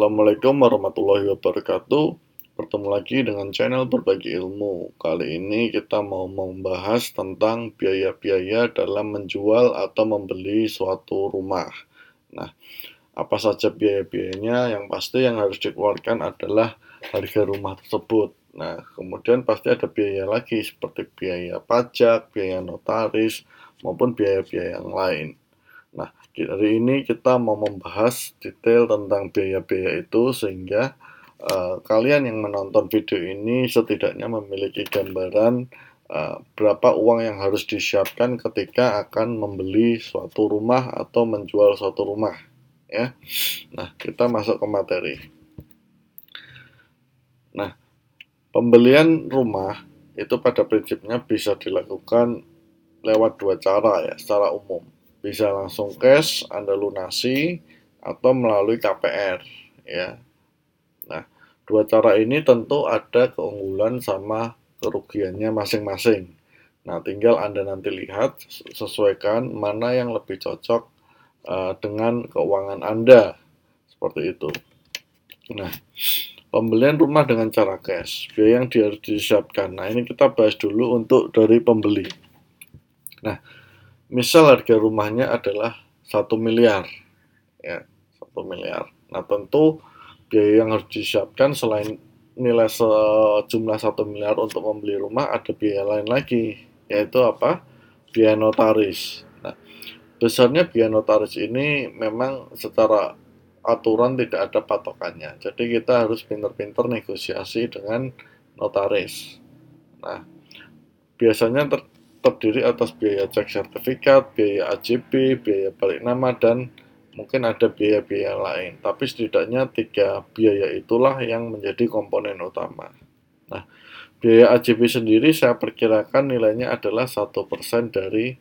Assalamualaikum warahmatullahi wabarakatuh. Bertemu lagi dengan channel Berbagi Ilmu. Kali ini kita mau membahas tentang biaya-biaya dalam menjual atau membeli suatu rumah. Nah, apa saja biaya-biayanya? Yang pasti yang harus dikeluarkan adalah harga rumah tersebut. Nah, kemudian pasti ada biaya lagi seperti biaya pajak, biaya notaris, maupun biaya-biaya yang lain. Nah, hari ini kita mau membahas detail tentang biaya-biaya itu sehingga uh, kalian yang menonton video ini setidaknya memiliki gambaran uh, berapa uang yang harus disiapkan ketika akan membeli suatu rumah atau menjual suatu rumah ya. Nah, kita masuk ke materi. Nah, pembelian rumah itu pada prinsipnya bisa dilakukan lewat dua cara ya secara umum bisa langsung cash Anda lunasi atau melalui KPR ya. Nah, dua cara ini tentu ada keunggulan sama kerugiannya masing-masing. Nah, tinggal Anda nanti lihat sesuaikan mana yang lebih cocok uh, dengan keuangan Anda. Seperti itu. Nah, pembelian rumah dengan cara cash, biaya yang harus disiapkan. Nah, ini kita bahas dulu untuk dari pembeli. Nah, misal harga rumahnya adalah satu miliar ya satu miliar. Nah tentu biaya yang harus disiapkan selain nilai sejumlah satu miliar untuk membeli rumah ada biaya lain lagi yaitu apa? Biaya notaris. Nah besarnya biaya notaris ini memang secara aturan tidak ada patokannya. Jadi kita harus pinter-pinter negosiasi dengan notaris. Nah biasanya ter terdiri atas biaya cek sertifikat, biaya AJB, biaya balik nama, dan mungkin ada biaya-biaya lain. Tapi setidaknya tiga biaya itulah yang menjadi komponen utama. Nah, biaya AJB sendiri saya perkirakan nilainya adalah satu persen dari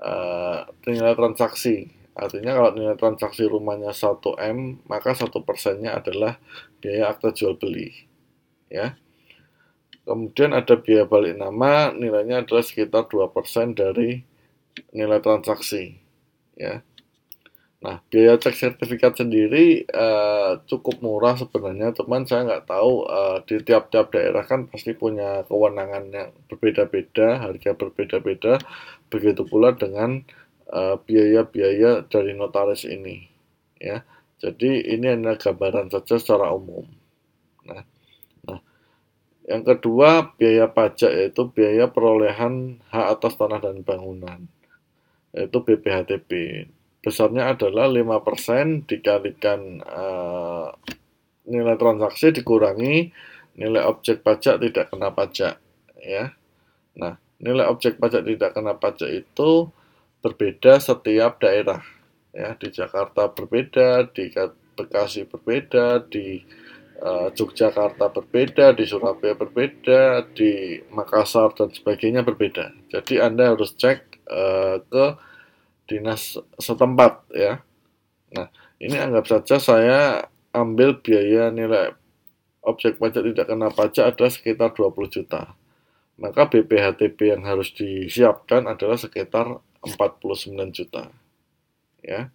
uh, nilai transaksi. Artinya kalau nilai transaksi rumahnya 1M, maka satu persennya adalah biaya akta jual beli. Ya. Kemudian ada biaya balik nama, nilainya adalah sekitar 2% dari nilai transaksi. Ya. Nah, biaya cek sertifikat sendiri uh, cukup murah sebenarnya, teman saya nggak tahu uh, di tiap-tiap daerah kan pasti punya kewenangan yang berbeda-beda, harga berbeda-beda, begitu pula dengan eh, biaya-biaya uh, dari notaris ini. Ya, jadi ini hanya gambaran saja secara umum. Yang kedua, biaya pajak yaitu biaya perolehan hak atas tanah dan bangunan, yaitu BPHTB. Besarnya adalah 5% dikalikan uh, nilai transaksi dikurangi nilai objek pajak tidak kena pajak, ya. Nah, nilai objek pajak tidak kena pajak itu berbeda setiap daerah. Ya, di Jakarta berbeda, di Bekasi berbeda, di uh, Yogyakarta berbeda, di Surabaya berbeda, di Makassar dan sebagainya berbeda. Jadi Anda harus cek uh, ke dinas setempat ya. Nah, ini anggap saja saya ambil biaya nilai objek pajak tidak kena pajak ada sekitar 20 juta. Maka BPHTB yang harus disiapkan adalah sekitar 49 juta. Ya.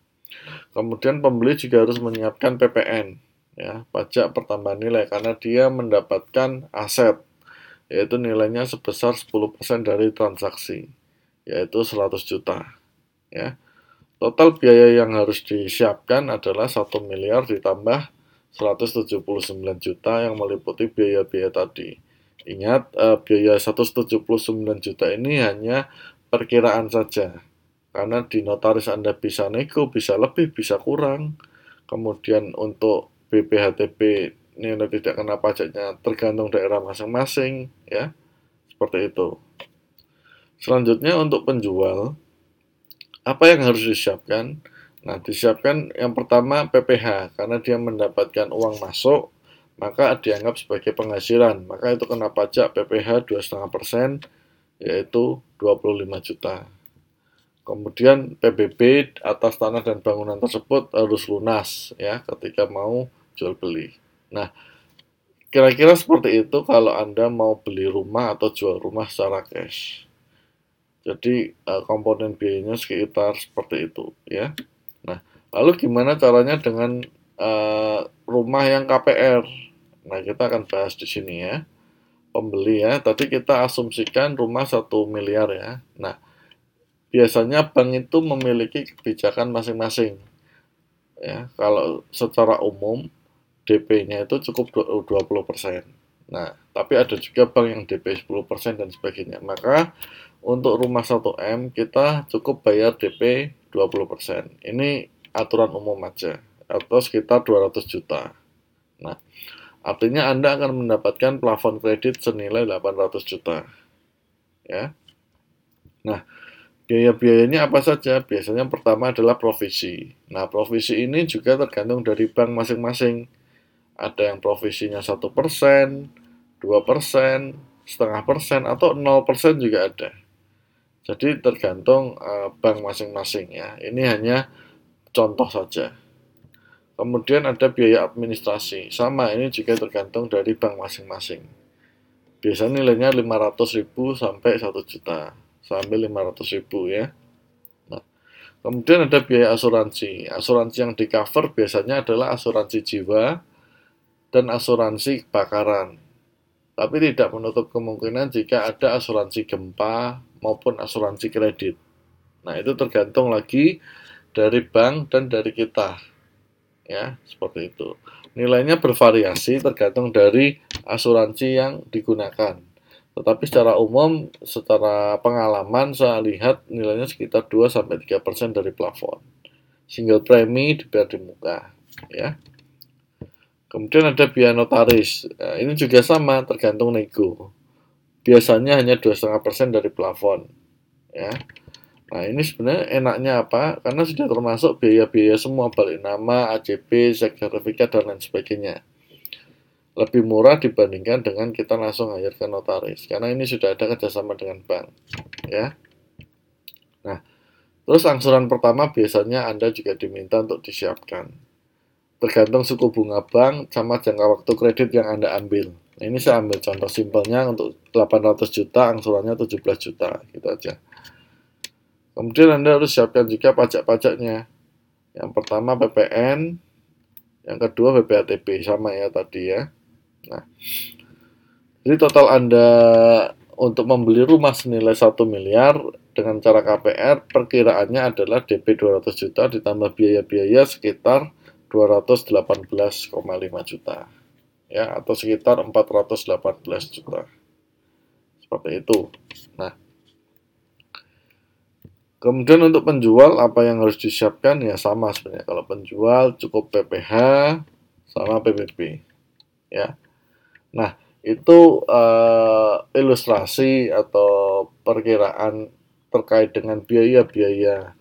Kemudian pembeli juga harus menyiapkan PPN ya pajak pertambahan nilai karena dia mendapatkan aset yaitu nilainya sebesar 10% dari transaksi yaitu 100 juta. Ya total biaya yang harus disiapkan adalah 1 miliar ditambah 179 juta yang meliputi biaya-biaya tadi. Ingat eh, biaya 179 juta ini hanya perkiraan saja karena di notaris Anda bisa nego, bisa lebih, bisa kurang. Kemudian untuk BPHTB nilai tidak kena pajaknya tergantung daerah masing-masing ya. Seperti itu. Selanjutnya untuk penjual apa yang harus disiapkan? Nah disiapkan yang pertama PPH karena dia mendapatkan uang masuk maka dianggap sebagai penghasilan. Maka itu kena pajak PPH 2,5% yaitu 25 juta. Kemudian PBB atas tanah dan bangunan tersebut harus lunas ya ketika mau jual beli. Nah, kira-kira seperti itu kalau Anda mau beli rumah atau jual rumah secara cash. Jadi uh, komponen biayanya sekitar seperti itu ya. Nah, lalu gimana caranya dengan uh, rumah yang KPR. Nah, kita akan bahas di sini ya. Pembeli ya, tadi kita asumsikan rumah satu miliar ya. Nah, biasanya bank itu memiliki kebijakan masing-masing. Ya, kalau secara umum DP-nya itu cukup 20%. Nah, tapi ada juga bank yang DP 10% dan sebagainya. Maka untuk rumah 1M kita cukup bayar DP 20%. Ini aturan umum aja atau sekitar 200 juta. Nah, artinya Anda akan mendapatkan plafon kredit senilai 800 juta. Ya. Nah, biaya-biayanya apa saja? Biasanya pertama adalah provisi. Nah, provisi ini juga tergantung dari bank masing-masing. Ada yang provisinya 1%, 2%, setengah persen, atau 0% juga ada. Jadi tergantung uh, bank masing-masing ya. Ini hanya contoh saja. Kemudian ada biaya administrasi. Sama, ini juga tergantung dari bank masing-masing. Biasanya nilainya 500.000 sampai 1 juta. Sampai 500.000 ya. Nah, kemudian ada biaya asuransi. Asuransi yang di cover biasanya adalah asuransi jiwa dan asuransi kebakaran. Tapi tidak menutup kemungkinan jika ada asuransi gempa maupun asuransi kredit. Nah, itu tergantung lagi dari bank dan dari kita. Ya seperti itu. Nilainya bervariasi tergantung dari asuransi yang digunakan. Tetapi secara umum secara pengalaman saya lihat nilainya sekitar 2 sampai 3% dari plafon. Single premi dibayar di muka ya kemudian ada biaya notaris nah, ini juga sama tergantung nego biasanya hanya 2,5% dari plafon ya Nah ini sebenarnya enaknya apa? Karena sudah termasuk biaya-biaya semua balik nama, ACP, sertifikat dan lain sebagainya. Lebih murah dibandingkan dengan kita langsung hire ke notaris. Karena ini sudah ada kerjasama dengan bank. Ya. Nah, terus angsuran pertama biasanya Anda juga diminta untuk disiapkan. Tergantung suku bunga bank sama jangka waktu kredit yang Anda ambil. Nah, ini saya ambil contoh simpelnya untuk 800 juta, angsurannya 17 juta, gitu aja. Kemudian Anda harus siapkan juga pajak-pajaknya. Yang pertama PPN, yang kedua BPATB sama ya tadi ya. Nah, jadi total Anda untuk membeli rumah senilai 1 miliar dengan cara KPR perkiraannya adalah DP 200 juta ditambah biaya-biaya sekitar 218,5 juta ya atau sekitar 418 juta seperti itu. Nah, Kemudian untuk penjual apa yang harus disiapkan ya sama sebenarnya. Kalau penjual cukup PPH sama PBB. Ya. Nah, itu uh, ilustrasi atau perkiraan terkait dengan biaya-biaya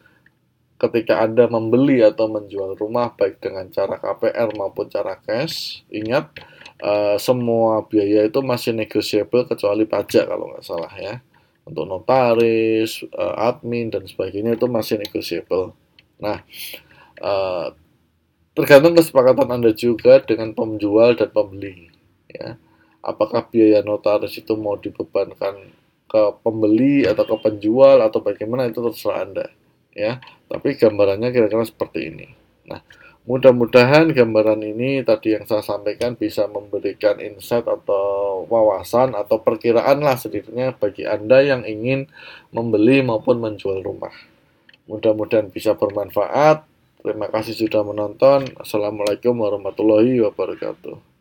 ketika Anda membeli atau menjual rumah baik dengan cara KPR maupun cara cash. Ingat uh, semua biaya itu masih negotiable kecuali pajak kalau nggak salah ya untuk notaris, uh, admin dan sebagainya itu masih negotiable. Nah, uh, tergantung kesepakatan Anda juga dengan penjual dan pembeli. Ya, apakah biaya notaris itu mau dibebankan ke pembeli atau ke penjual atau bagaimana itu terserah Anda. Ya, tapi gambarannya kira-kira seperti ini. Nah, Mudah-mudahan gambaran ini tadi yang saya sampaikan bisa memberikan insight atau wawasan atau perkiraan lah sedikitnya bagi Anda yang ingin membeli maupun menjual rumah. Mudah-mudahan bisa bermanfaat. Terima kasih sudah menonton. Assalamualaikum warahmatullahi wabarakatuh.